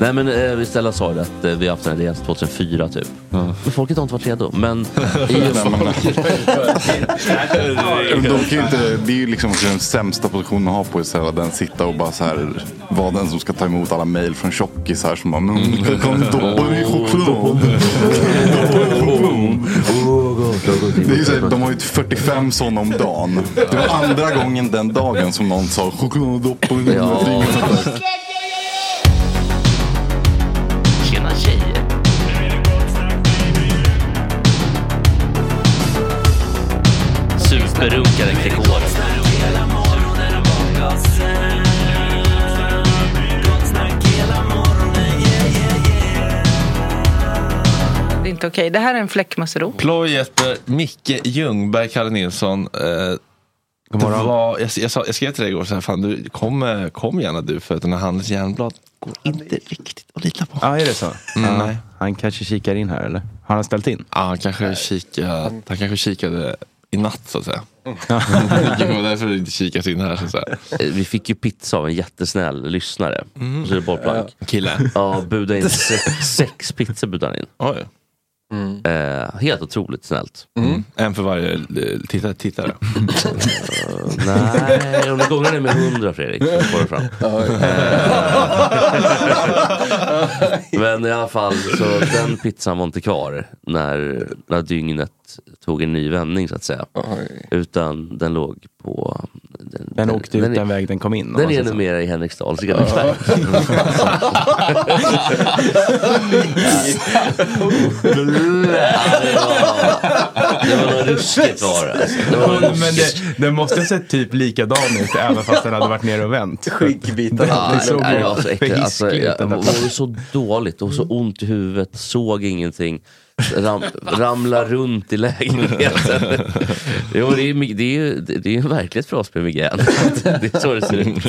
Nej men eh, vi Stella sa ju att eh, vi har haft den här idén sedan 2004 typ. Men folket har inte varit redo. Men i och De kan ju inte, det är ju liksom den sämsta positionen att ha på sig, den sitta och bara så här vara den som ska ta emot alla mejl från tjockisar som bara, men kan du doppa den i choklad? Det är ju så här, de har ju 45 sådana om dagen. Det var andra gången den dagen som någon sa chokladdoppa den i Ja. fingret. Berunkade dekoren. Det är inte okej. Det här är en fläckmussero. Ploj Jesper, Micke Ljungberg, Kalle Nilsson. Eh, morgon. var, jag, jag, sa, jag skrev till dig igår, så här, fan, du, kom, eh, kom gärna du för den här Hannes Järnblad går inte riktigt att lita på. Ja, ah, är det så? Mm. Mm. Han kanske kikar in här eller? Har han ställt in? Ja, ah, han han kanske kikade i natt så att säga. det var därför det inte kikas in här. Så att säga. Eh, Vi fick ju pizza av en jättesnäll lyssnare. Mm. Så det är bollplank. Kille. Ja, budade in sex, sex pizzor budade in. Oj. Eh, helt otroligt snällt. Mm. En för varje eh, tittare. tittare. Eh, nej, om du gånger det med hundra Fredrik så får du fram. Eh, Men i alla fall, så den pizzan var inte kvar när, när dygnet tog en ny vändning så att säga. Utan den låg på... Den, Den åkte ut den, den väg den kom in. den är numera i Henriksdals reningsverk. Det var något ruskigt var det. Alltså. det var något Men det, den måste ha sett typ likadan ut även fast den hade varit ner och vänt. Skyggbitarna. Ja, Det såg ju var så äckligt. för Alltså, hiskligt jag ut. var så dåligt och så ont i huvudet, såg ingenting. Ram, ramla runt i lägenheten. Jo, det är, det är, ju- det är en verklighet för oss med migrän. Det är så det ser ut.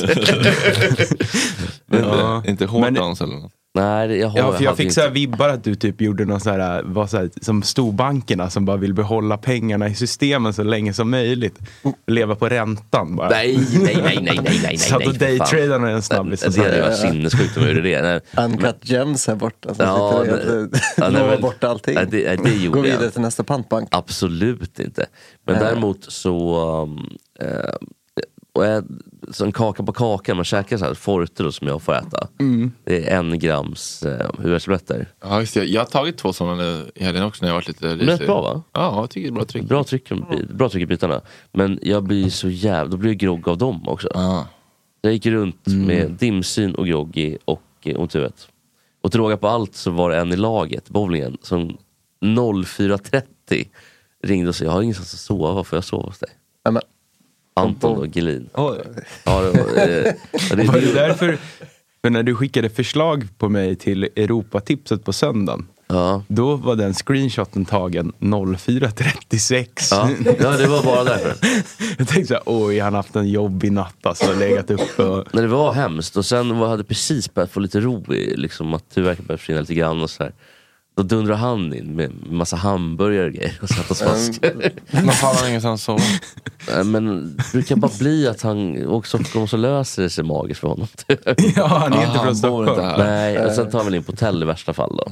Men, Ja. inte, inte hårt Men- dans eller något. Nej, det- jag, har, Ja, för jag fick inte- så här vibbar att du typ gjorde någon så här, var så här, som storbankerna som bara vill behålla pengarna i systemen så länge som möjligt. Leva på räntan bara. Nej, nej, nej, nej, nej, nej, nej. Satt och daytradade med en snabbis. och Det så. det var sinnessjukt om jag gjorde det. Nej, Uncut gems här borta. Så Ja, ja, nej. det, Ja, nej, lova men- bort allting. Nej, det- det gjorde Gå vidare till nästa pantbank. Absolut inte. Men Nej. däremot så, um, eh, och jag, så en kaka på kakan, man käkar så här forte då som jag får äta. Mm. Det är en grams eh, huvudvärkstabletter. Ja, just det. Jag har tagit två sådana i helgen också när jag varit lite Men rätt bra va? Ja, jag tycker det är bra tryck. Bra tryck, bra tryck i bitarna. Men jag blir så jävla, då blir jag grogg av dem också. Ja. Jag gick runt Mm. med dimsyn och groggy och eh, ont i huvudet. Och till råga på allt så var det en i laget, bowlingen, som 04.30 ringde och sa jag har ingenstans att sova, får jag sova hos dig? Ja, men, Anton och Gelin. Oj. Ja, det, var, eh, ja, det, Var det det, därför, för när du skickade förslag på mig till Europatipset på söndagen. ja. Då var den screenshoten tagen 04.36. Ja, ja, det var bara därför. Jag tänkte så här, oj han har haft en jobbig natt alltså, legat uppe och... Men det var hemskt och sen var, hade precis börjat få lite ro i liksom, att huvudvärken började försvinna lite grann och så här. Då dundrade han in med massa hamburgare och grejer och satt oss fast. Man har ingenstans att sova. Nej, Men det brukar bara bli att han åker Stockholm så löser det sig magiskt för honom. Ja, han är Ah, inte från han Stockholm. Nej, och sen tar han väl in på hotell i värsta fall då.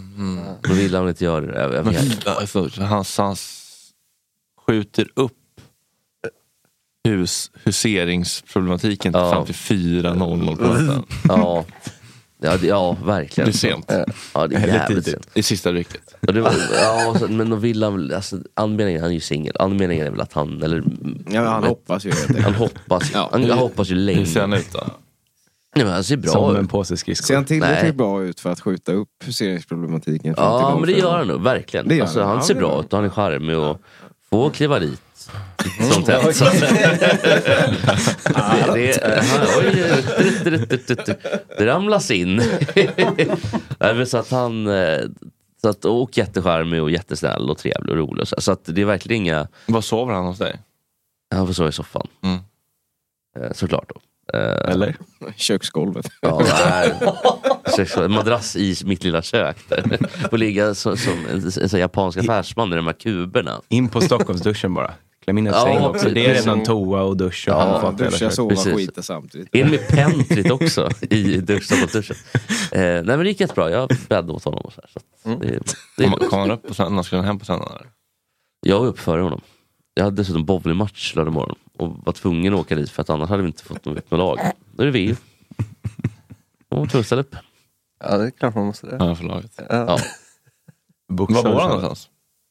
Då vill han inte göra det. Jag, jag Men vet. alltså, han, han skjuter upp hus, huseringsproblematiken Ja. fram till 4.00 på natten. Ja. Ja, det, ja, verkligen. Det är sent. Ja, det är jävligt tidigt. sent. I sista rycket. Och det var, ja, så, men då vill han väl, alltså, anledningen, han är ju singel, anledningen är väl att han, eller Ja, han hoppas ju han hoppas, Ja. han, han hoppas ju Hur länge. ser han ut då? Nej, men han ser bra Som ut. en påse Ser skridskor. han tillräckligt bra ut för att skjuta upp till Ja, men det gör han nog, verkligen. Det gör alltså, han. han ser bra ut och han är charmig och får kliva dit. Som tätt. Så det, det, oj, det ramlas in. Nej, så att han, eh, så att, och jättecharmig och jättesnäll och trevlig och rolig. och Så, så att det är verkligen inga, Var sover han hos dig? han får sova i soffan. Mm. Eh, Såklart då. Eh, Eller? Köksgolvet. Ja, En madrass i mitt lilla kök där. Får ligga som en, japansk affärsman i de här kuberna. In på Stockholmsduschen bara. Kläm in en Ja, säng också. Det är redan toa och dusch och Ja, handfat. Duscha, sova, Precis. skita samtidigt. In med pentrit också i dusch- Stockholmsduschen. Eh, nej men det gick jättebra, jag bäddade åt honom. Och så här, så det, det Kom, kom han upp på söndagen? Skulle han hem på söndagen? Jag var uppe före honom. Jag hade dessutom bowlingmatch lördag morgon och var tvungen att åka dit för att annars hade vi inte fått något med lag. Då är det vi. Och var tvungen att ställa upp. Ja, det är klart man måste det. Ja, för laget. Ja. Ja. Var bor han någonstans?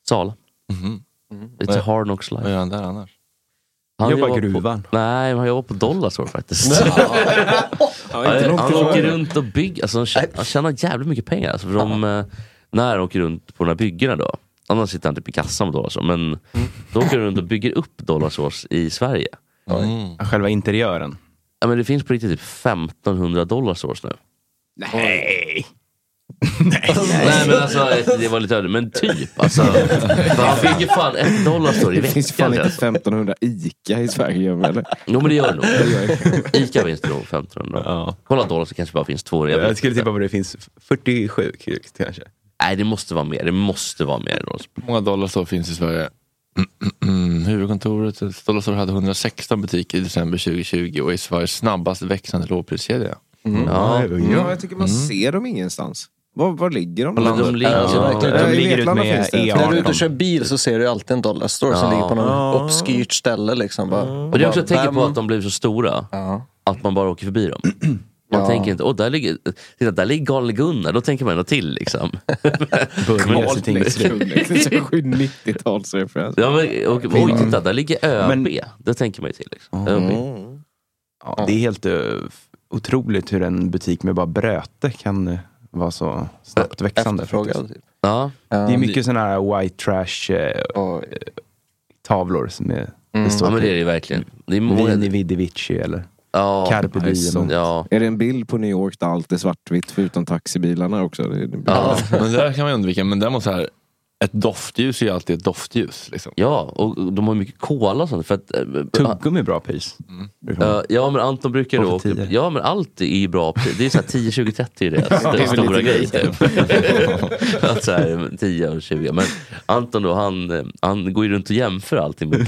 Sala. Mhm. It's a hard knocks Vad life. gör han där annars? Han Jobbar jobbar gruvan. På, nej, han jobbar på Dollarstore faktiskt. han, han åker runt och bygger, alltså, han, tjänar, han tjänar jävligt mycket pengar. Alltså, för de, eh, när han åker runt på de här byggena då, annars sitter han typ i kassan på Dollarstore, men då åker han runt och bygger upp Dollarstores i Sverige. Mm. Själva interiören. Ja, men det finns på riktigt typ 1500 Dollarstores nu. Nej! Nej men alltså det var lite öde. Men typ alltså. Han fick ju fan ett dollar står det i Det finns fan veckan. inte 1500 ICA i Sverige. Eller? Jo men det gör det nog. Ica finns det nog 1500. Kolla dollar så kanske bara finns två. vet Jag skulle tippa på det finns 47 kanske. Nej det måste vara mer. Det måste vara mer. Hur många dollarstore finns i Sverige? Mm, huvudkontoret Dollarstore hade 116 butiker i december 2020 och är Sveriges snabbast växande lågpriskedja. Ja. Ja, jag tycker man ser dem ingenstans. Var, var ligger de? På landet. De ligger, Ja, De i ligger ut med. E18. När du är ute och kör bil så ser du alltid en dollarstore som Ja. ligger på något obskyrt ställe. Liksom. Bara, Och det är också tecken på att de blev så stora. Ja. Att man bara åker förbi dem. Man Ja. tänker inte, åh där ligger, titta, där ligger galne Gunnar, då tänker man ändå till liksom. Inslut. 90-talsreferens. Ja, men, och, oj, titta, där ligger ÖB. Men- det tänker man ju till. Liksom. ÖB. Ja, det är helt uh, otroligt hur en butik med bara bröte kan eh, vara så snabbt växande. Faktiskt. Typ. Ja. Det är mycket sådana här white trash eh, Och, tavlor som är, Mm. det står ja, men det är typ det verkligen. Det är många, Vini Vidi Vici eller ja, Carpe Diem. ja. Är det en bild på New York där allt är svartvitt förutom taxibilarna också? Det är- Ja. Men det där kan man undvika. Men däremot så här, ett doftljus är ju alltid ett doftljus. Liksom. ja, och de har mycket cola och sånt. För att, eh, Tuggummi är bra pris. Ja, ja men Anton brukar då åka. Ja men allt är bra pris. Det är så här 10, 20, 30 är det. Alltså, det är stora grejer. Typ. Att så här, 10 och 20. Men Anton då han, eh, han går ju runt och jämför allting med.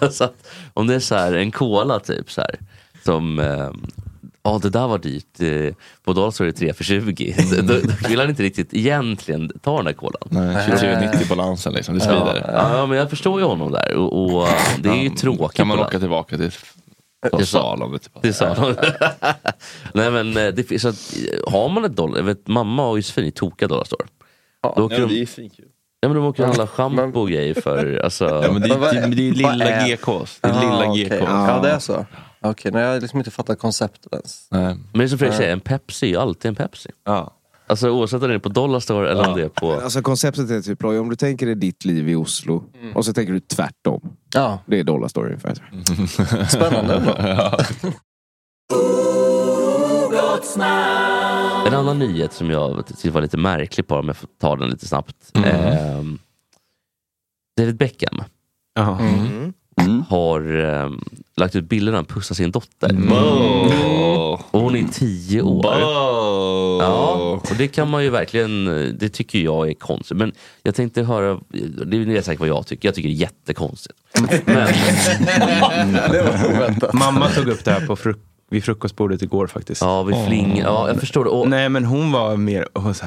Så att, om det är så här en cola typ så här. Som eh, Ja det där var dyrt. Eh, På Dollarstore är det 3 för 20. Då, då vill han inte riktigt egentligen ta den där kolan. Nej, 2090 balansen liksom, det sprider. Ja, ja men jag förstår ju honom där. Och, och eh, det är ju tråkigt. Kan man åka tillbaka till Det är så. Salom? Typ. Det sa de. Nej men eh, det så att, eh, har man ett dollar, jag vet mamma har ju svin tokiga dollarstore. Då åker de, är finkul. ja, men de åker och handlar schampo och grejer för, alltså, Ja, men det, är, är- det, det är lilla är- GKs. Det är lilla Ah, okej. GK. Ja, det är så. Okej, nej, jag har liksom inte fattat konceptet ens. Nej. men det är som Fredrik säger, en Pepsi är alltid en Pepsi. Ja. Alltså oavsett om det är på Dollarstore eller om det är på... Alltså konceptet är typ, om du tänker dig ditt liv i Oslo och så tänker du tvärtom. Ja, Det är Dollarstore ungefär. spännande ändå. En annan nyhet som jag tyckte var lite märklig på, om jag får ta den lite snabbt. Mm. Ehm, David Beckham Ja. Mm. Har ehm, lagt ut bilder när han pussar sin dotter. Mm. Och hon är tio år. Ja, och det kan man ju verkligen, det tycker jag är konstigt. Men jag tänkte höra, det är säkert vad jag tycker, jag tycker det är jättekonstigt. Men, Det var oväntat. Mamma tog upp det här på fruk- vid frukostbordet igår faktiskt. ja vi fling, ja jag förstår det. Och, Nej men hon var mer, och hon sa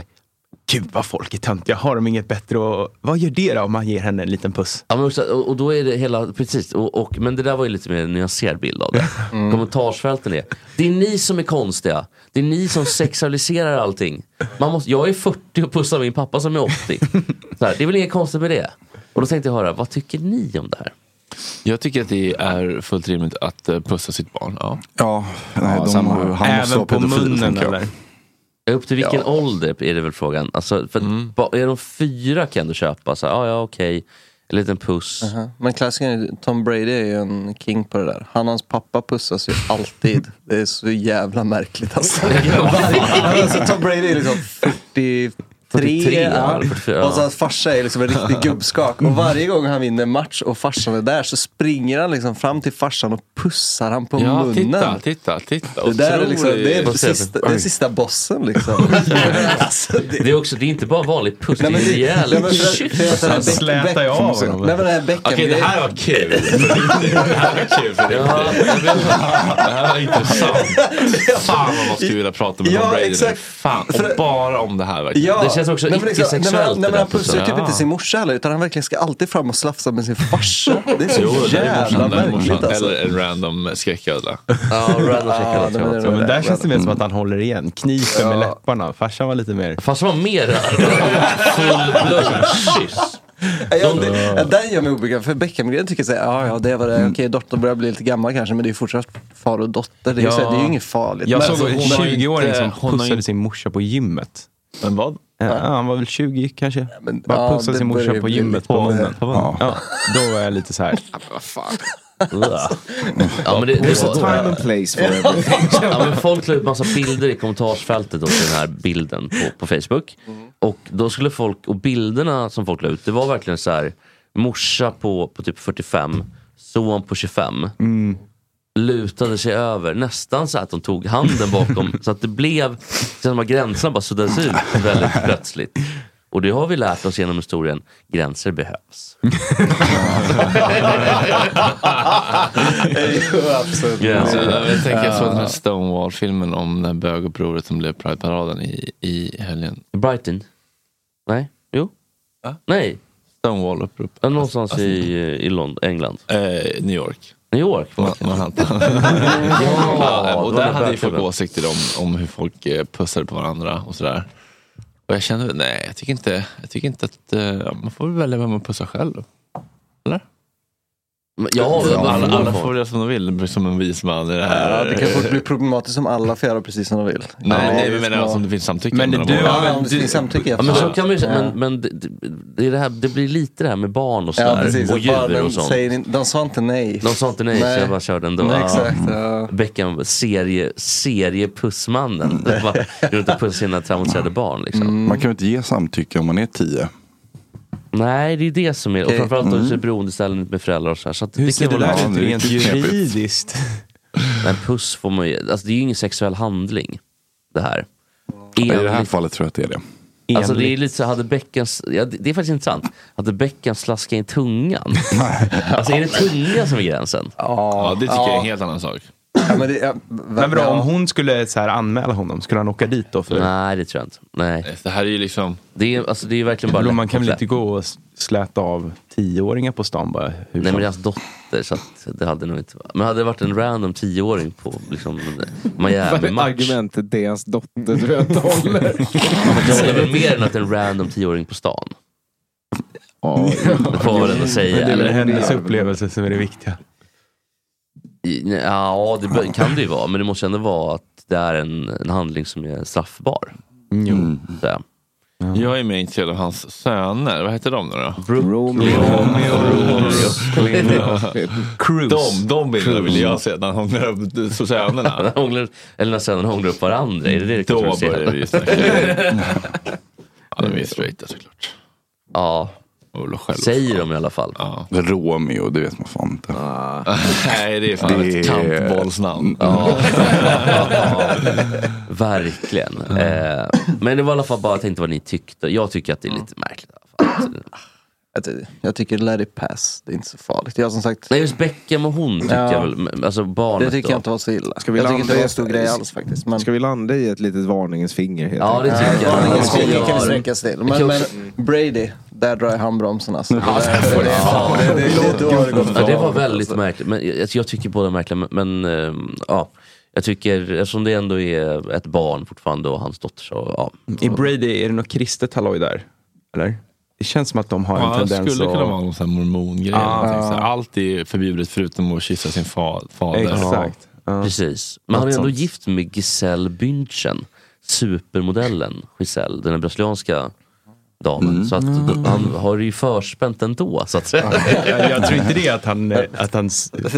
Gud vad folk är töntiga, har de inget bättre och Vad gör det då om man ger henne en liten puss? Ja, men också, och, och då är det hela, precis, och, och, men det där var ju lite mer en nyanserad bild av det. Kommentarsfälten är, det är ni som är konstiga. Det är ni som sexualiserar allting. Man måste, jag är 40 och pussar min pappa som är 80. Så här, det är väl inget konstigt med det. Och då tänkte jag höra, vad tycker ni om det här? Jag tycker att det är fullt rimligt att eh, pussa sitt barn. Ja. Ja, nej, de, samma. han måste Även vara på munnen eller? Upp till vilken ålder är det väl frågan? Alltså, för, ba- Är de fyra kan du köpa, så här, ja ja okej, en liten puss. Ja, Men klassikern, Tom Brady är ju en king på det där. Han och hans pappa pussas ju alltid. Det är så jävla märkligt alltså. Alltså Tom Brady är liksom 43, 43, ja, ja. 44, ja. och så hans farsa är liksom en riktig gubbskak. Och varje gång han vinner match och farsan är där så springer han liksom fram till farsan och pussar han på Ja, munnen. titta, titta, titta. Det där är liksom, det är, sista, det är sista bossen liksom. alltså, det, Det är också, det är inte bara vanlig puss, det är en rejäl kyss. Han slätar ju av honom. Nej men det här Beckham Okej, det här var kul. det här var kul för. Det här var intressant. Fan vad man skulle vilja prata med Ja, Tom Brady. Fan, och bara om det här verkligen. Känns också nej, men liksom- icke-sexuellt, Nej, men, han pussar ju typ Ja. inte sin morsa heller utan han verkligen ska alltid fram och slafsa med sin farsa. Det är så Jo, jävla märkligt alltså. Eller en random skräcködla. Ja, random det- Ja, men där det- känns det mer som att han håller igen, kniper med läpparna. Farsan var lite mer... Det var mer full. Ja, det, den gör mig obekväm för Beckham-grejen tycker jag säga, ja ja det var det, okej dottern börjar bli lite gammal kanske men det är fortsatt far och dotter. Det är, Ja. så, det är ju inget farligt. Jag såg alltså, en hon har- 20-åring som pussade sin morsa på gymmet. Men vad? Ja, han var väl 20 kanske. men- Bara ja, pussade sin morsa på gymmet på munnen. På munnen. Ja, då var jag lite så här. Ja, men det, det There's a time and place for everything. ja, men folk la ut massa bilder i kommentarsfältet till den här bilden på, på Facebook. Och då skulle folk, och bilderna som folk la ut, det var verkligen så här morsa på, på typ 45, son på 25. Lutade sig över, nästan så att de tog handen bakom. så att det blev, så att gränserna bara suddades ut väldigt plötsligt. Och det har vi lärt oss genom historien, gränser behövs. absolut. Gränser Jag, tänker jag såg den här Stonewall-filmen om här bögupproret som blev Pride-paraden i, i helgen. Brighton? Nej? Jo? Va? Nej? Stonewall-upprop. Ja, Någonstans i, i London, England. Eh, New York. New York? Ma- Manhattan. Ja, och där hade ju folk åsikter om, om hur folk eh, pussade på varandra och sådär. Och jag kände, nej jag tycker inte, jag tycker inte att, eh, man får väl välja vem man pussar själv. Eller? Ja, alla, alla, får göra som de vill, som en vis man i det här. Ja, det kan få bli problematiskt om alla får göra precis som de vill. Nej, Ja, nej, det men menar vara- om det finns samtycke. Men mellan du Ja, om det finns samtycke, Ja, men så kan man ju säga, Ja. men, men det, det, är det, här, det blir lite det här med barn och Ja, sådär. precis. och djur och sånt. säger, de sa inte nej. De sa inte nej, så jag bara körde ändå. Nej, Ja. exakt. Ja. Beckham, serie, seriepussmannen. Det var runt och pussa sina traumatiserade barn. Liksom. Mm. Man kan ju inte ge samtycke om man är tio. Nej, det är det som är, och framförallt mm. I beroendeställning med föräldrar och så här. Så att Hur det ser kan det där ut rent juridiskt? Men puss får man ju, alltså det är ju ingen sexuell handling. Det här. I det här Enligt- fallet tror jag att det är det. Alltså det är Enligt- lite så, hade bäcken, ja, det det är faktiskt intressant. Hade bäcken slaskat in tungan? alltså är det tungan som är gränsen? Ja, det tycker jag är en helt annan sak. Ja, men det, ja, Men vadå, om hon skulle så här anmäla honom, skulle han åka dit då? För Nej det tror jag inte. Nej. Det här är ju liksom, Det är, alltså, det är verkligen bara man kan väl inte gå och släta av tioåringar på stan bara? Hur Nej men det är hans dotter så att det hade nog inte varit. Men hade det varit en random tioåring på liksom, Miami-match. Argumentet, det är hans dotter, tror jag inte håller. Det håller väl mer än att en random tioåring på stan? Det får man väl ändå säga. Men det är väl hennes upplevelse som är det viktiga. Ja, det kan det ju vara. Men det måste ändå vara att det är en, en handling som är straffbar. Jo. Så, ja. jag är mer intresserad av hans söner. Vad heter de nu då? Romeo. Cruise. De, de bilderna vill jag se när han hånglar upp sönerna. Eller när sönerna hånglar upp varandra. Är det det du Då börjar vi snacka. Ja, de är straighta såklart. Ja, Själv. säger de i alla fall. Ja. Romeo, det vet man fan inte. Nej, det är fan Det ett kantbollsnamn. Ja. Verkligen. Eh, men det var i alla fall bara, jag tänkte vad ni tyckte. Jag tycker att det är lite märkligt. Jag, ty- jag tycker let it pass, det är inte så farligt. Jag som sagt, Nej, just Beckham och hon tycker Ja. jag väl. Alltså barnet det tycker då. jag inte var så illa. Ska vi jag tycker landa inte det var i- en stor grej alls faktiskt. Men, Ska vi landa i ett litet varningens finger? Helt Ja, det tycker jag. Varningens finger ja. kan vi sträcka oss till. Men, men Brady, där drar jag handbromsen alltså. Det, Ja, var väldigt märkligt. Men jag, jag tycker båda är märkliga. Men, men ehm, ja, jag tycker, eftersom det ändå är ett barn fortfarande och hans dotter så ja. I Brady, är det något kristet halloj där? Eller? Det känns som att de har en Ja, det tendens skulle kunna att... vara någon sån här mormongrej. Här, Allt är förbjudet förutom att kyssa sin fa fader. Exakt. Ja. Precis. Men han är Något ändå sånt. gift med Giselle Bündchen. Supermodellen Giselle, den brasilianska damen. Så att han har det ju förspänt ändå så att säga. Jag, jag tror inte det att han, att han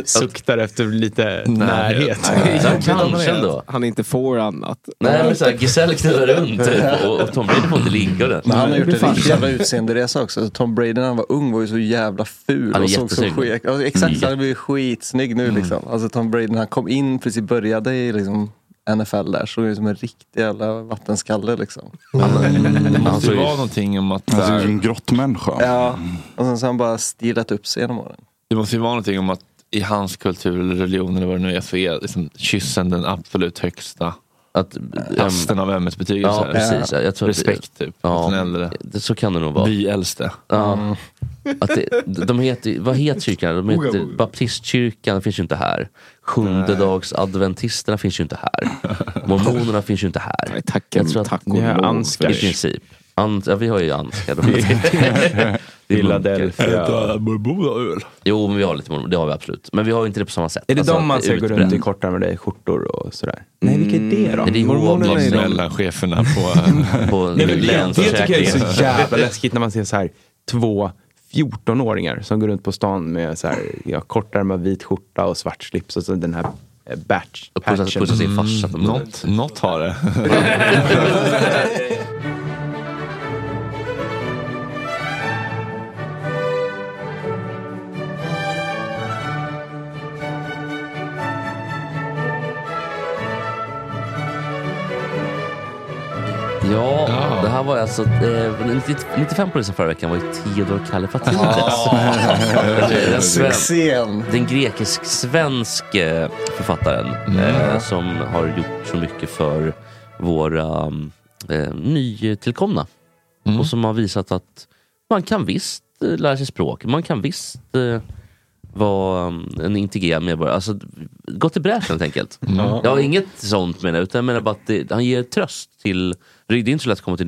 suktar efter lite närhet. Ja, kanske ändå. Han inte får annat. Nej men såhär, Giselle knullar runt typ, och, och Tom Brady får inte ligga. Men han har gjort en riktig jävla utseenderesa också. Tom Brady när han var ung var ju så jävla ful. Han är och såg så. Ja, exakt, Mm. han har blivit skitsnygg nu liksom. Alltså Tom Brady när han kom in, precis började i liksom NFL där, såg ut som en riktig jävla vattenskalle liksom. Det Han måste såg ju vara någonting om att Han ser ut som en grottmänniska. Ja, och sen så har han bara stilat upp sig genom åren. det måste ju vara någonting om att i hans kultur eller religion eller vad det nu är så är liksom kyssen den absolut högsta Att, hasten av ämnesbetygelse. Ja precis. Jag, jag tror det- Respekt typ. Ja. Äldre. Det, så kan det nog vara. Byäldste. Ja. Att det, de heter, vad heter kyrkan? De heter, baptistkyrkan finns ju inte här. Sjundedagsadventisterna finns ju inte här. Mormonerna finns ju inte här. Nej, tacken, Jag tror att- tack och lov. anskar. I princip. An, ja, vi har ju är Philadelphia. Jo, men vi har lite mormoner. Det har vi absolut. Men vi har inte det på samma sätt. Är det Alltså, de man ser gå runt i kortärmade skjortor och sådär? Nej, vilka är det då? Är det Mormonerna är de- Mellan cheferna på... på Nej, men det, det tycker jag är så jävla läskigt när man ser så här två 14-åringar som går runt på stan med så här, ja, kortärmad vit skjorta och svart slips och så den här eh, batch, Och pussar- sin farsa på munnen. Något, något har det. Ja, det här var alltså eh, 90 95 poliser förra veckan var ju Theodor Kallifatides. sven- Succén. den grekisk-svensk eh, författaren eh, som har gjort så mycket för våra eh, nytillkomna. Och som har visat att man kan visst eh, lära sig språk. Man kan visst eh, vara um, en integrerad medborgare. Alltså, gå till bräschen helt enkelt. Jag har inget sånt menar jag, utan jag menar bara att det, han ger tröst till... Det är inte så lätt att komma till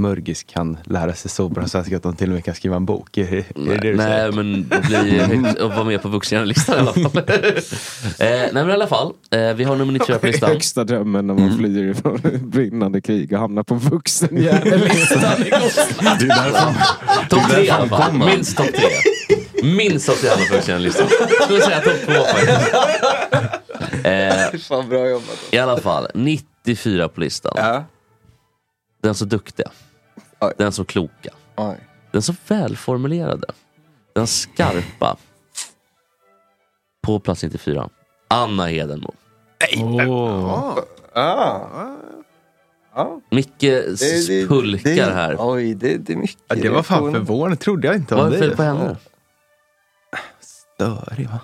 Murgis kan lära sig så bra svenska att de till och med kan skriva en bok? Är, det- är det det Nej, men bli högt, och vara med på vuxenlistan i alla fall. eh, nej men i alla fall, eh, vi har nummer 94 på listan. Högsta drömmen när man flyr ifrån brinnande krig och hamnar på vuxenjävellistan. Det är därför Topp tre i alla fall. Minst topp tre. Minst topp tre på vuxenlistan. Skulle säga topp två faktiskt. Eh, Fan bra jobbat. I alla fall, 94 på listan. Den så duktiga. Den så kloka. Den så välformulerade. Den skarpa. På plats 94. Anna Hedenmo. Micke Det- det- pulkar det- här. Oj, det, det är mycket. Ja, det var fan förvånande. trodde jag inte om Vad är dig. fel på henne? Störig va?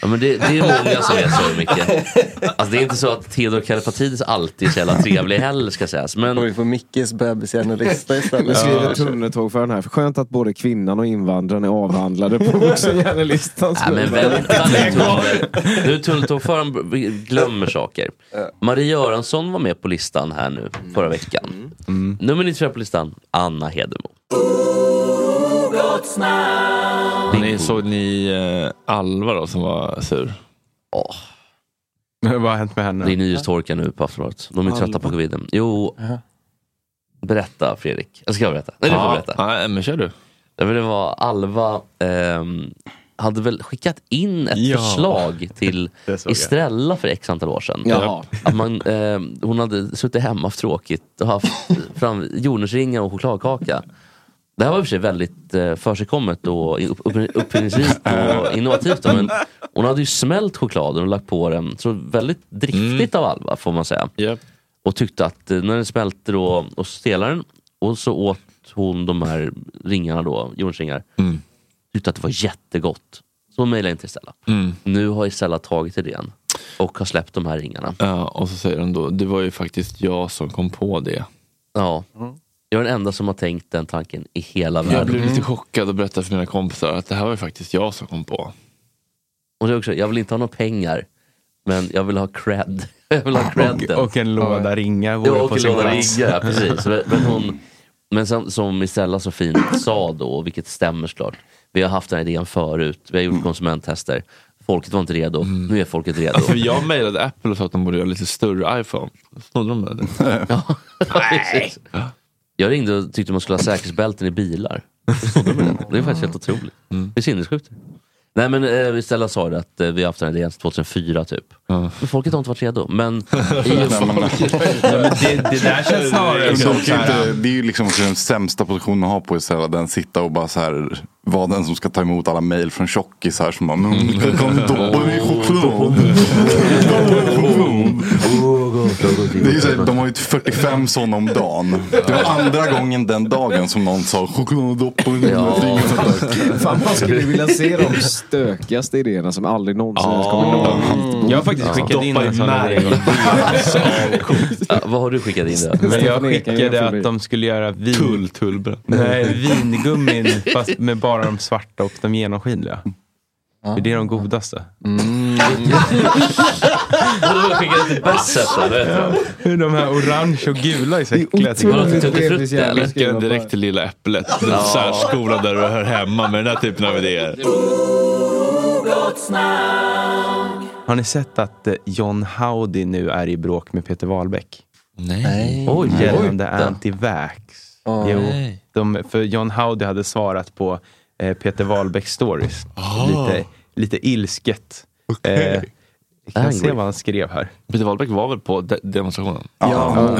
Ja, men det, det är många som är så mycket. Alltså, det är inte så att Theodor Kallifatides alltid är så jävla trevlig heller ska sägas. Men... Vi får Mickes bebishjärnelista istället. Nu skriver tunneltågföraren här. Skönt att både kvinnan och invandraren är avhandlade på vuxenhjärnelistan. Nej men vänta nu. Nu tunneltågföraren glömmer saker. Marie Göransson var med på listan här nu förra veckan. Nummer 94 på listan, Anna Hedemo. Ni, såg ni eh, Alva då som var sur? Vad har hänt med henne? Det är nyhetstorka nu på Aftonbladet. De är trötta på coviden. Jo, berätta Fredrik. Jag ska berätta. Nej, du får Ja, berätta. Nej, men kör du. Det var- Alva ehm, hade väl skickat in ett Ja. förslag till jag. Estrella för x antal år sedan. Jaha. Att man, ehm, hon hade suttit hemma haft tråkigt och haft fram jordnötsringar och chokladkaka. Det här var i och för sig väldigt eh, försigkommet och upp- upp- uppfinningsrikt och innovativt. Då, men hon hade ju smält chokladen och lagt på den. Så väldigt driftigt av Alva får man säga. Och tyckte att eh, när den smälte då och stelade den och så åt hon de här ringarna då, jordnötsringar. Tyckte att det var jättegott. Så hon mejlade in till Stella. Nu har Stella tagit idén och har släppt de här ringarna. Ja, och så säger de då, det var ju faktiskt jag som kom på det. Ja. Jag är den enda som har tänkt den tanken i hela världen. Jag blev lite chockad och berättade för mina kompisar att det här var ju faktiskt jag som kom på. Och det är också, jag vill inte ha några pengar. Men jag vill ha cred. Jag vill ha credden. Och, och en låda ringar Ja, vore och på en sin låda plats. ringar, precis. Men, hon, men som, som Estella så fint sa då, vilket stämmer såklart. Vi har haft den här idén förut, vi har gjort konsumenttester. Folket var inte redo, nu är folket redo. Ja, för jag mejlade Apple och sa att de borde göra lite större iPhone. Snodde de det? Precis. Jag ringde och tyckte man skulle ha säkerhetsbälten i bilar. Det med det. det är faktiskt helt otroligt. Det är sinnessjukt. Nej men eh, Stella sa det att eh, vi har haft den här idén sedan 2004 typ. Men folket har inte varit redo. Men, i det, det där känns snarare De som kan så ju här, inte, det är ju liksom den sämsta positionen att ha på sig, att den sitta och bara så här vara den som ska ta emot alla mejl från tjockisar som bara mm, kan du doppa i choklad? Det är så här, de har ju 45 sådana om dagen. Det var andra gången den dagen som någon sa choklad doppa den i Ja. Fan, man skulle vilja se de stökigaste idéerna som aldrig någonsin ens kommer nå hit. Jag har faktiskt skickat in en sån. Ja, vad har du skickat in då? Men jag skickade att de skulle göra vin... Tull, tullbröd. Nej, vingummin fast med bara de svarta och de genomskinliga. För det är de godaste. Vadå skickade till Besset eller? Hur de här orange och gula Frutti eller? Skicka den direkt till Lilla Äpplet. Den särskola där du hör hemma med den här typen av idéer. Har ni sett att eh, John Howdy nu är i bråk med Peter Wahlbeck? Nej. Oj, gällande anti-vax. Oj. Jo, de, för John Howdy hade svarat på Peter Wahlbecks stories. Ah. Lite, lite ilsket. Eh, jag kan Angry. se vad han skrev här. Peter Wahlbeck var väl på de- demonstrationen? Ja,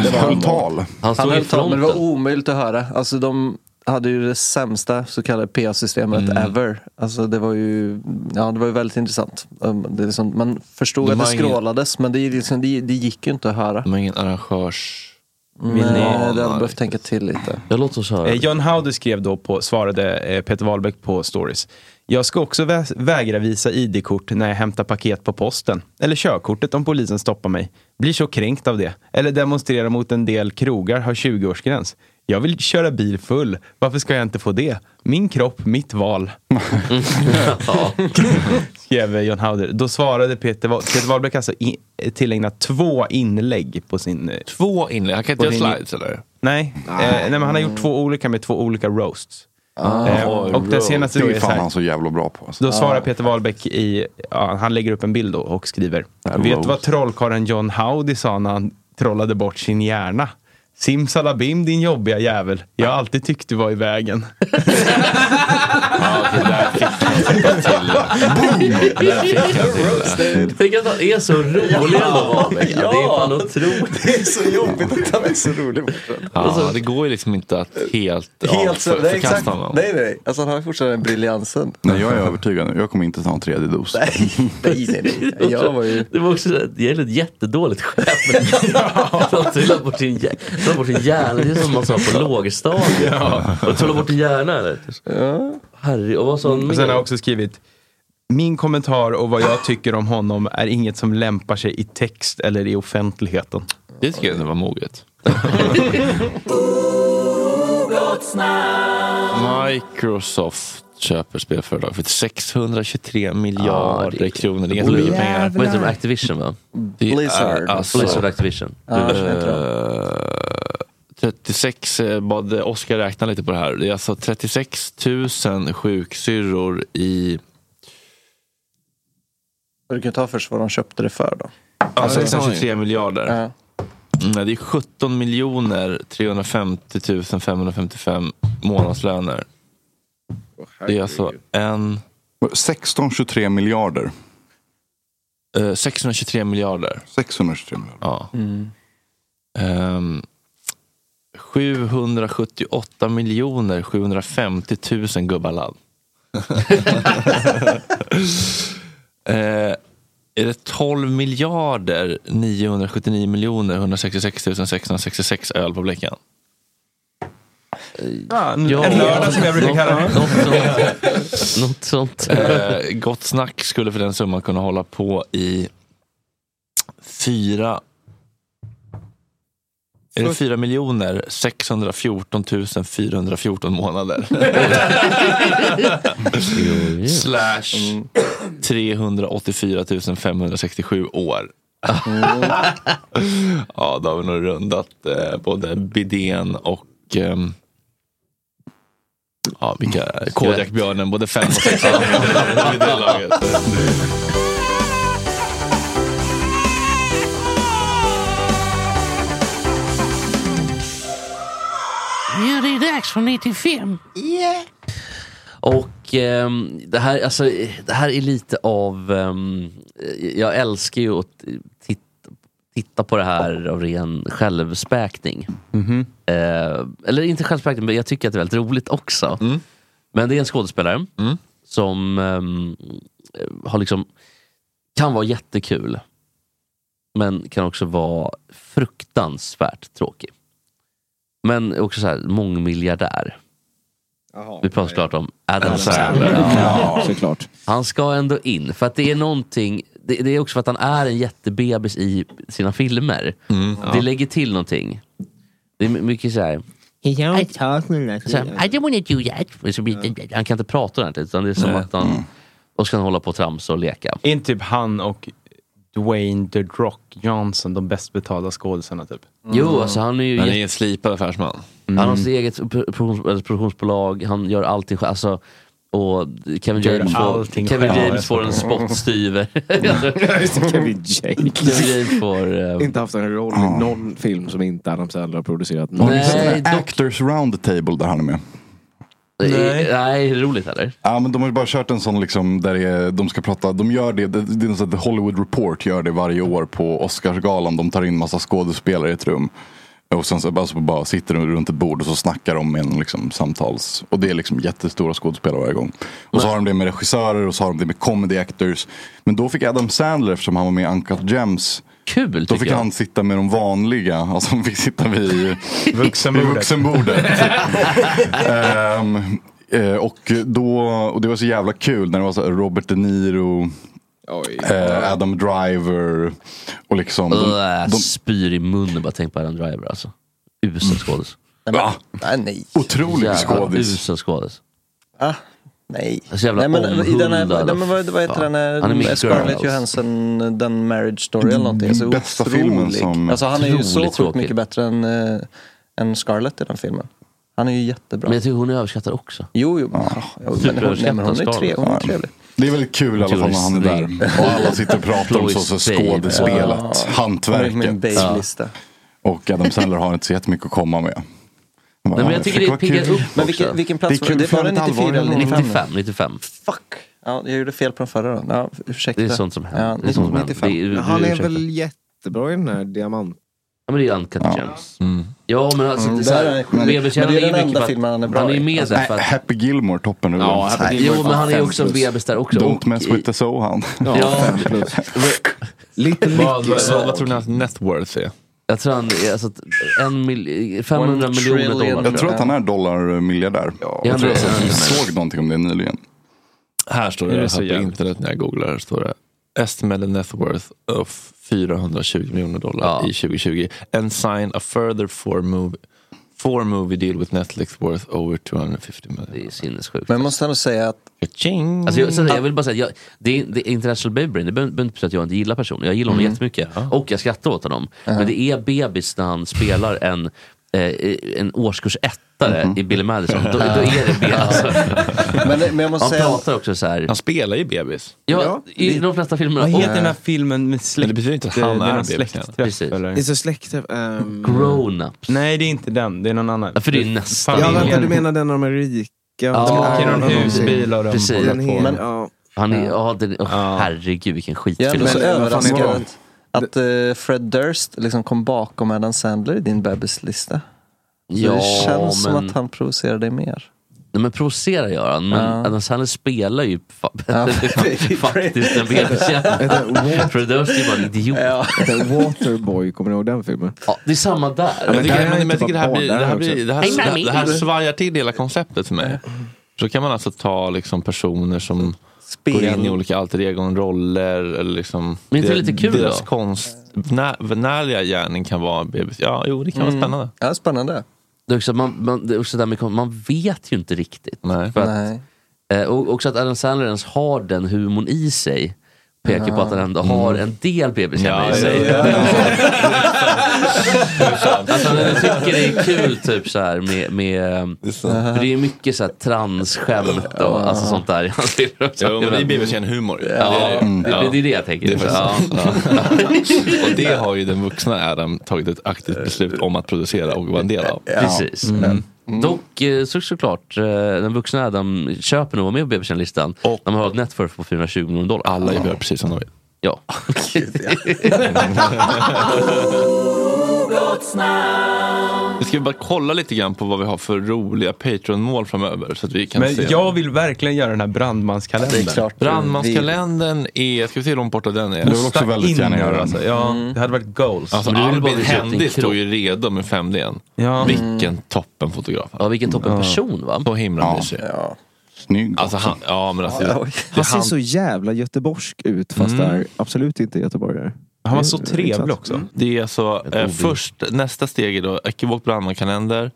det var höll tal. Han Han höll tal, men det var omöjligt att höra. Alltså de hade ju det sämsta så kallade PA-systemet Mm. ever. Alltså det var ju, ja, det var ju väldigt intressant. Um, Det är liksom, man förstod De att det har ingen- skrålades men det, liksom, det, det gick ju inte att höra. De har ingen arrangörs... Vill ni- Nej, det hade behövt tänka till lite. Jag låter oss höra. Eh, John Howdy skrev då på, svarade eh, Peter Wahlbeck på stories. Jag ska också vä- vägra visa ID-kort när jag hämtar paket på posten. Eller körkortet om polisen stoppar mig. Blir så kränkt av det. Eller demonstrera mot en del krogar har 20-årsgräns. Jag vill köra bil full. Varför ska jag inte få det? Min kropp, mitt val. Skrev John Howdy. Då svarade Peter, Wa- Peter Wahlbeck alltså i, tillägnat två inlägg på sin... eh, Två inlägg? Han kan inte göra slides eller? Nej, eh, nej men han har gjort två olika med två olika roasts. Ah, eh, och den senaste Det då är är ju så fan här. han så jävla bra på. Alltså. Då svarar Peter Wahlbeck i, ja, han lägger upp en bild då och skriver. Vet du vad trollkarlen John Howdy sa när han trollade bort sin hjärna? Simsalabim din jobbiga jävel. Jag har alltid tyckt du var i vägen. Tänk att han är så rolig ändå Wahlbeck. Ja, det är fan otroligt. Det är så jobbigt att han är så rolig. Ja, det går ju liksom inte att helt, Helt för, nej, förkasta exakt. honom. Nej, nej. Alltså han har fortfarande den briljansen. Nej, jag är övertygad nu. Jag kommer inte ta en tredje dos. Nej, nej, nej. nej. Jag var ju... Det var också ett jättedåligt skämt. Han trillade bort sin, bort sin hjärna. Det är som man sa på lågstadiet. Ja. Trillade bort din hjärna eller? Herre, och vad sa han Och sen har jag också skrivit. Min kommentar och vad jag tycker om honom är inget som lämpar sig i text eller i offentligheten. Det tycker jag var moget. Microsoft köper spelföretag för 623 miljarder det är- kronor. Det är ganska mycket pengar. Vad heter de? Activision va? Blizzard. alltså- Blizzard Activision. 36, eh, bad Oskar räkna lite på det här. Det är alltså 36 000 sjuksyrror i... Du kan ta först vad de köpte det för då. Alltså ju. 623 miljarder. Ja. Mm, det är 17 miljoner 350 555 månadslöner. Det är alltså en... 1623 miljarder. eh, 623 miljarder. 623 miljarder. Ja. Mm. Ehm, 778 miljoner 750 000 gubbalad. eh, är det 12 miljarder 979 miljoner 166 666 öl på Blecken? Ja, en, en lördag som jag brukar kalla det. Något sånt. Något sånt. Eh, gott snack skulle för den summan kunna hålla på i fyra Är det 4 miljoner 614 414 månader? Slash 384 567 år. ja, då har vi nog rundat eh, både bidén och ehm, ja, vilka, Kodiakbjörnen, både fem och sex. Månader dags för 95. Yeah. Och ehm, det, här, alltså, det här är lite av... ehm, jag älskar ju att titta, titta på det här av ren självspäkning. Mhm. Eh, eller inte självspäkning, men jag tycker att det är väldigt roligt också. Men det är en skådespelare som ehm, har liksom kan vara jättekul. Men kan också vara fruktansvärt tråkig. Men också så här mångmiljardär. Vi pratar såklart om Adam, Sandler. Ja. Ja, såklart. Han ska ändå in, för att det är någonting, det, det är också för att han är en jättebebis i sina filmer. Det lägger till någonting. Det är mycket så här. Så här, I don't wanna do that. Han kan inte prata ordentligt, utan det är som Nej. att han... Och så kan han hålla på och tramsa och leka. Inte typ han och Dwayne The Rock Johnson de bäst betalda skådisarna typ? Jo, alltså han är ju... Han är en slipad affärsman. Han har sitt eget produktions- eller produktionsbolag, han gör allting själv. Alltså, och Kevin Gör James, får, Kevin. James får en spottstyver. Det, Kevin James. Kevin James får... eh, Inte haft en roll i någon film som inte Adam Sandler har producerat. Nej, dock- Actors Round the Table där han är med? Nej. Nej, är det roligt eller? Ja men de har ju bara kört en sån liksom där är, de ska prata, de gör det, det, det är något The Hollywood Report gör det varje år på Oscarsgalan. De tar in massa skådespelare i ett rum. Och sen så bara, så bara sitter de runt ett bord och så snackar de med en liksom samtals. Och det är liksom jättestora skådespelare varje gång. Och så har de det med regissörer och så har de det med comedy actors. Men då fick Adam Sandler, eftersom han var med i Uncut Gems. Kul Då fick jag. han sitta med de vanliga, alltså han fick sitta vid Vuxenbordet. vuxenbordet. Eh, och, då, och det var så jävla kul när det var så Robert De Niro, eh, Adam Driver och liksom. De, de, spyr i munnen bara tänk på Adam Driver alltså. Usel skådis. va? Nej, nej. Otrolig skådis. Usel skådis. Ah, nej. Så jävla nej, men, i den här, nej, men vad, vad heter den Han är med i här Scarlett. Johansson, den Marriage Story eller någonting. Så Bästa otrolig. filmen som- Alltså han är ju så sjukt mycket bättre än, äh, än Scarlett i den filmen. Han är ju jättebra. Men jag tycker hon är överskattad också. Jo, jo. Ja. men, hon, nej, men hon är tre, Superöverskattad hon är Ja. trevlig. Det är väldigt kul i alla fall när han är där. Och alla sitter och pratar om så, så skådespelet, Ja. Hantverket. babylista. Och Adam Sandler har inte så jättemycket att komma med. Nej, men "Ja, jag tycker det piggar kul." upp Men vilken, vilken plats Det var det? för Var det lite 94 eller allvar. 95? 95, 95. Fuck! Ja, jag gjorde fel på den förra då. Ja, ursäkta. Det är sånt som händer. Ja, det är sånt som händer. 95. Det du, Han är ursäkta. väl jättebra i den här Diamant... Ja men det är Uncut Gems. Ja men alltså Mm, det är där är så han här, sjuk. bebistjärnan Men det är den mycket enda för att- filmen han är bra Han är ju med där för att... Happy Gilmore, toppen nu. Ja, Happy Jo men han är ju också en bebis där också. Don't Och mess with the Sohan. Ja, Ja. Little vad tror ni hans net worth är? Jag tror han alltså, att en mil, 500 One miljoner dollar. Jag tror att han är dollarmiljardär. Ja, jag tror det att är- jag såg någonting om det nyligen. Här står det, det så här på jävligt? internet när jag googlar. Här står det Estimated net worth of 420 miljoner dollar Ja. i 2020. And sign a further four movie, four movie deal with Netflix worth over 250 million. Det är sinnessjukt. Men jag måste ändå säga att! Alltså jag, så jag vill bara säga, jag, det, är, det är International Baby Brain, det behöver inte betyda att jag inte gillar personen. Jag gillar honom jättemycket. Och jag skrattar åt honom. Men det är bebis när han spelar en, en årskurs ettare i Billy Madison. Då, då är det bebis. Alltså. men, men jag måste Han säga pratar också så här. Han spelar ju bebis. Ja, i de flesta filmerna. Vad heter den här filmen med släkt? Men det betyder inte att han det är bebis. släktträff Precis. eller? Det är så släktträff. Um... Grown-ups. Nej det är inte den, det är någon annan. Ja, för det är nästan- Ja, vänta, du menar den när de är rika? Ja, De åker husbil och de Precis. Men- ja. Han är, ja. den, oh, Ja. herregud vilken är skitfilm. Men- vad att, eh, Fred Durst liksom kom bakom Adam Sandler i din bebislista. Så Ja, det känns som men- att han provocerar dig mer. Nej, men provocera gör han, men Ja. Adam Sandler spelar ju fa- Ja. faktiskt en bebishjärna. För Durst är bara en idiot. Ja. Waterboy, kommer du ihåg den filmen? det är samma där. Jag men jag tycker det här, blir, det, här blir, det, här, också. det, här, det här svajar till hela konceptet för mig. Så kan man alltså ta liksom personer som går in i Spel. olika alter egon roller eller liksom Men inte det- lite kul deras då? konst när, när gärning kan vara bebis. Ja, jo, det kan vara Mm. spännande. Ja, spännande. Det är också, man, man, det är också där med, man vet ju inte riktigt. Nej. För att, Nej. eh, och också att Adam Sandler ens har den humorn i sig pekar på att han ändå har en del bebisar Ja, i sig. Alltså, jag tycker det är kul typ så här med, med för det är mycket så här transskämt och alltså, sånt där i hans filmer också. Jo, men det är bebishjärnhumor. Ja, Det är det, det är det jag tänker. Det är. Och det har ju den vuxna Adam tagit ett aktivt beslut om att producera och vara en del av. Precis. Mm. Dock eh, så, såklart, eh, den vuxna Adam köper nog vara med på bebislistan när man har ett networth på 420 miljoner dollar. Alla gör precis som de vill. Ja. Vi ska bara kolla lite grann på vad vi har för roliga Patreon-mål framöver. Så att vi kan Men se. jag vill verkligen göra den här brandmanskalendern. Brandmanskalendern är, ska vi se hur långt borta den är? Det vill också väldigt gärna göra. Alltså. Ja, det hade varit goals. Alltså det är Albin en står ju redo med 5D. Ja. Vilken toppenfotograf. Ja, vilken toppen Ja. person va? Så himla Ja. mysig. Snygg Alltså han, ja men alltså. Ja. det är Han ser han- så jävla göteborgsk ut fast Mm. är absolut inte göteborgare. Han var Det- så trevlig också. Det är alltså eh, först, nästa steg är då Ekivokt brandmankalender.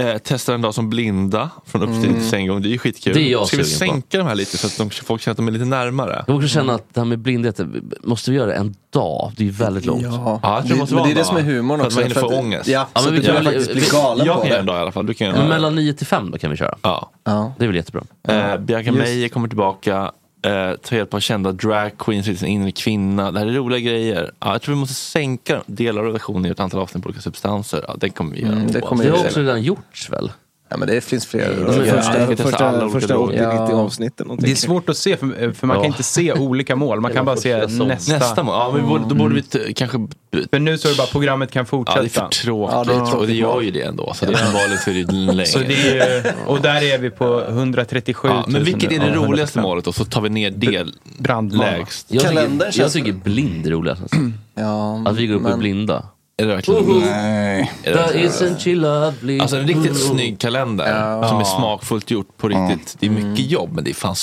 Eh, testar en dag som blinda från uppstigning Mm. till sänggång. Det är ju skitkul. Det är jag Ska vi sugen på. sänka de här lite så att de, folk känner att de är lite närmare? Jag också känna att det här med blindhet, måste vi göra det en dag? Det är ju väldigt långt. Ja, Ja, jag tror det måste men vara det är det som är humorn För att också. man hinner få att- ångest. Ja, Ja, så men du vi kan faktiskt bli vi- galen Jag på kan göra det. en dag i alla fall. Du kan göra Men en dag. mellan 9 till 5 då kan vi köra. Ja. Ja. Det är väl jättebra. Eh, Bianca Just. Meijer kommer tillbaka. Eh, ta hjälp av kända drag queens, sin inre kvinna. Det här är roliga grejer. Ja, jag tror vi måste sänka delar av redaktionen i ett antal avsnitt på olika substanser. Ja, det kommer vi göra. Mm, det kommer Det vi har också redan gjorts väl? Ja, men det finns fler. Men Ja, första första, alla olika första droger. 80-90 Ja. avsnitten. Det är svårt att se för, för man Ja. kan inte se olika mål. Man kan bara se nästa. Nästa mål. Ja, men borde, då borde vi t- kanske... För nu så är det bara programmet kan Ja, fortsätta. det är för tråkigt. Ja, det är tråkigt och det gör ju det ändå. Så det är är det längre. Så det är, ju- och där är vi på 137 000. ja, men vilket är det Ja, roligaste 145. målet? Och så tar vi ner det Brandman. lägst. Jag tycker, jag tycker blind är roligast. Alltså. Ja, Att vi går upp men- blinda. Är det verkligen Nej. är det verkligen- isn't she lovely? Alltså en riktigt snygg kalender Ja. som är smakfullt gjort på riktigt. Det är mycket jobb men det är fan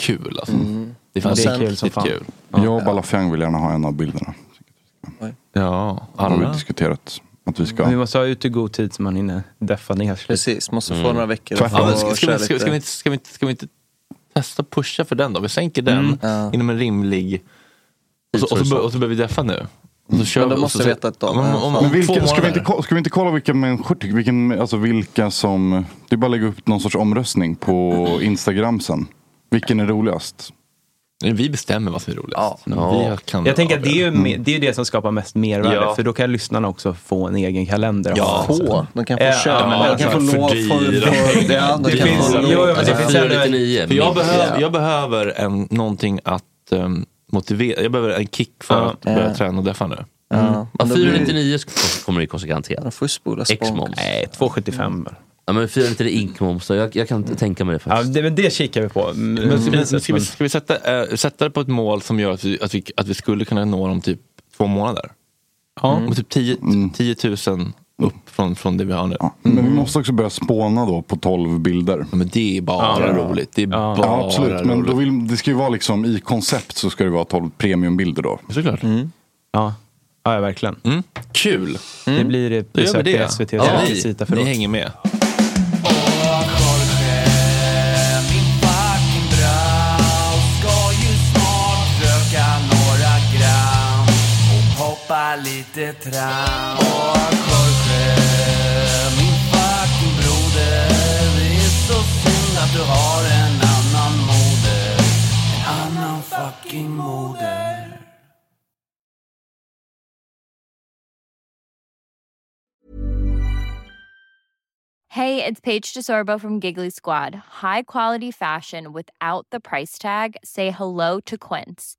kul alltså. Det är fan Och sen- riktigt som fan. kul. Jag och Balafiang vill gärna ha en av bilderna. Ja, Har vi alla. diskuterat att vi Vi ska. måste ha ut i god tid så man hinner deffa ner sig. Precis, måste få några veckor. Ja, och ska, vi, ska, ska, vi lite. inte, ska, vi inte, ska vi inte testa pusha för den då? Vi sänker den Ja. inom en rimlig... Och så, och så, bör- och så börjar vi deffa nu. Och så kör Men måste så, vi veta ett datum. Om, om, om, Men två vilka, ska, vi inte, ko- ska vi inte kolla vilka människor, vilken, alltså vilka som... Det är bara att lägga upp någon sorts omröstning på Instagram sen. Vilken är roligast? Vi bestämmer vad som är roligast. Ja. Vi kan Jag tänker att det är, ju me- det är det som skapar mest mervärde. Ja. För då kan lyssnarna också få en egen kalender. Ja. Få. De kan få Ja, köpa. men de kan få för lov. dyra Få, få, ja, de Det kan finns- få lov. det Alltså finns ändå- 499. För jag, behöver, jag behöver en, någonting att um, motivera. Jag behöver en kick för Ja. att börja Ja. träna och deffa nu. Ja, Ja, men då blir- 499 sk- kommer det kosta garanterat. De får ju spola spång. Nej, 275. bara. Ja, men 499 inkmoms, jag, jag kan inte tänka mig det Ja, faktiskt. det, men det kikar vi på. Mm, Men ska, vi, priset, ska, vi, men- ska vi sätta, äh, sätta det på ett mål som gör att vi, att vi, att vi skulle kunna nå dem typ två månader? Ja. Om typ 10, 10 000 upp från, från det vi har nu. Ja. Men vi måste också börja spåna då på 12 bilder. Ja, Men det är bara Ja. roligt. Det är Ja. bara Ja, absolut. Men då vill, det ska ju vara liksom i koncept så ska det vara 12 premiumbilder då. Såklart. Ja. ja, verkligen. Mm. Kul! Det blir ett besök det. i SVT Ja, ni, ni hänger med. Lite tram du har en annan moder En annan fucking moder Hey, it's Paige DeSorbo from Giggly Squad. High quality fashion without the price tag. Say hello to Quince.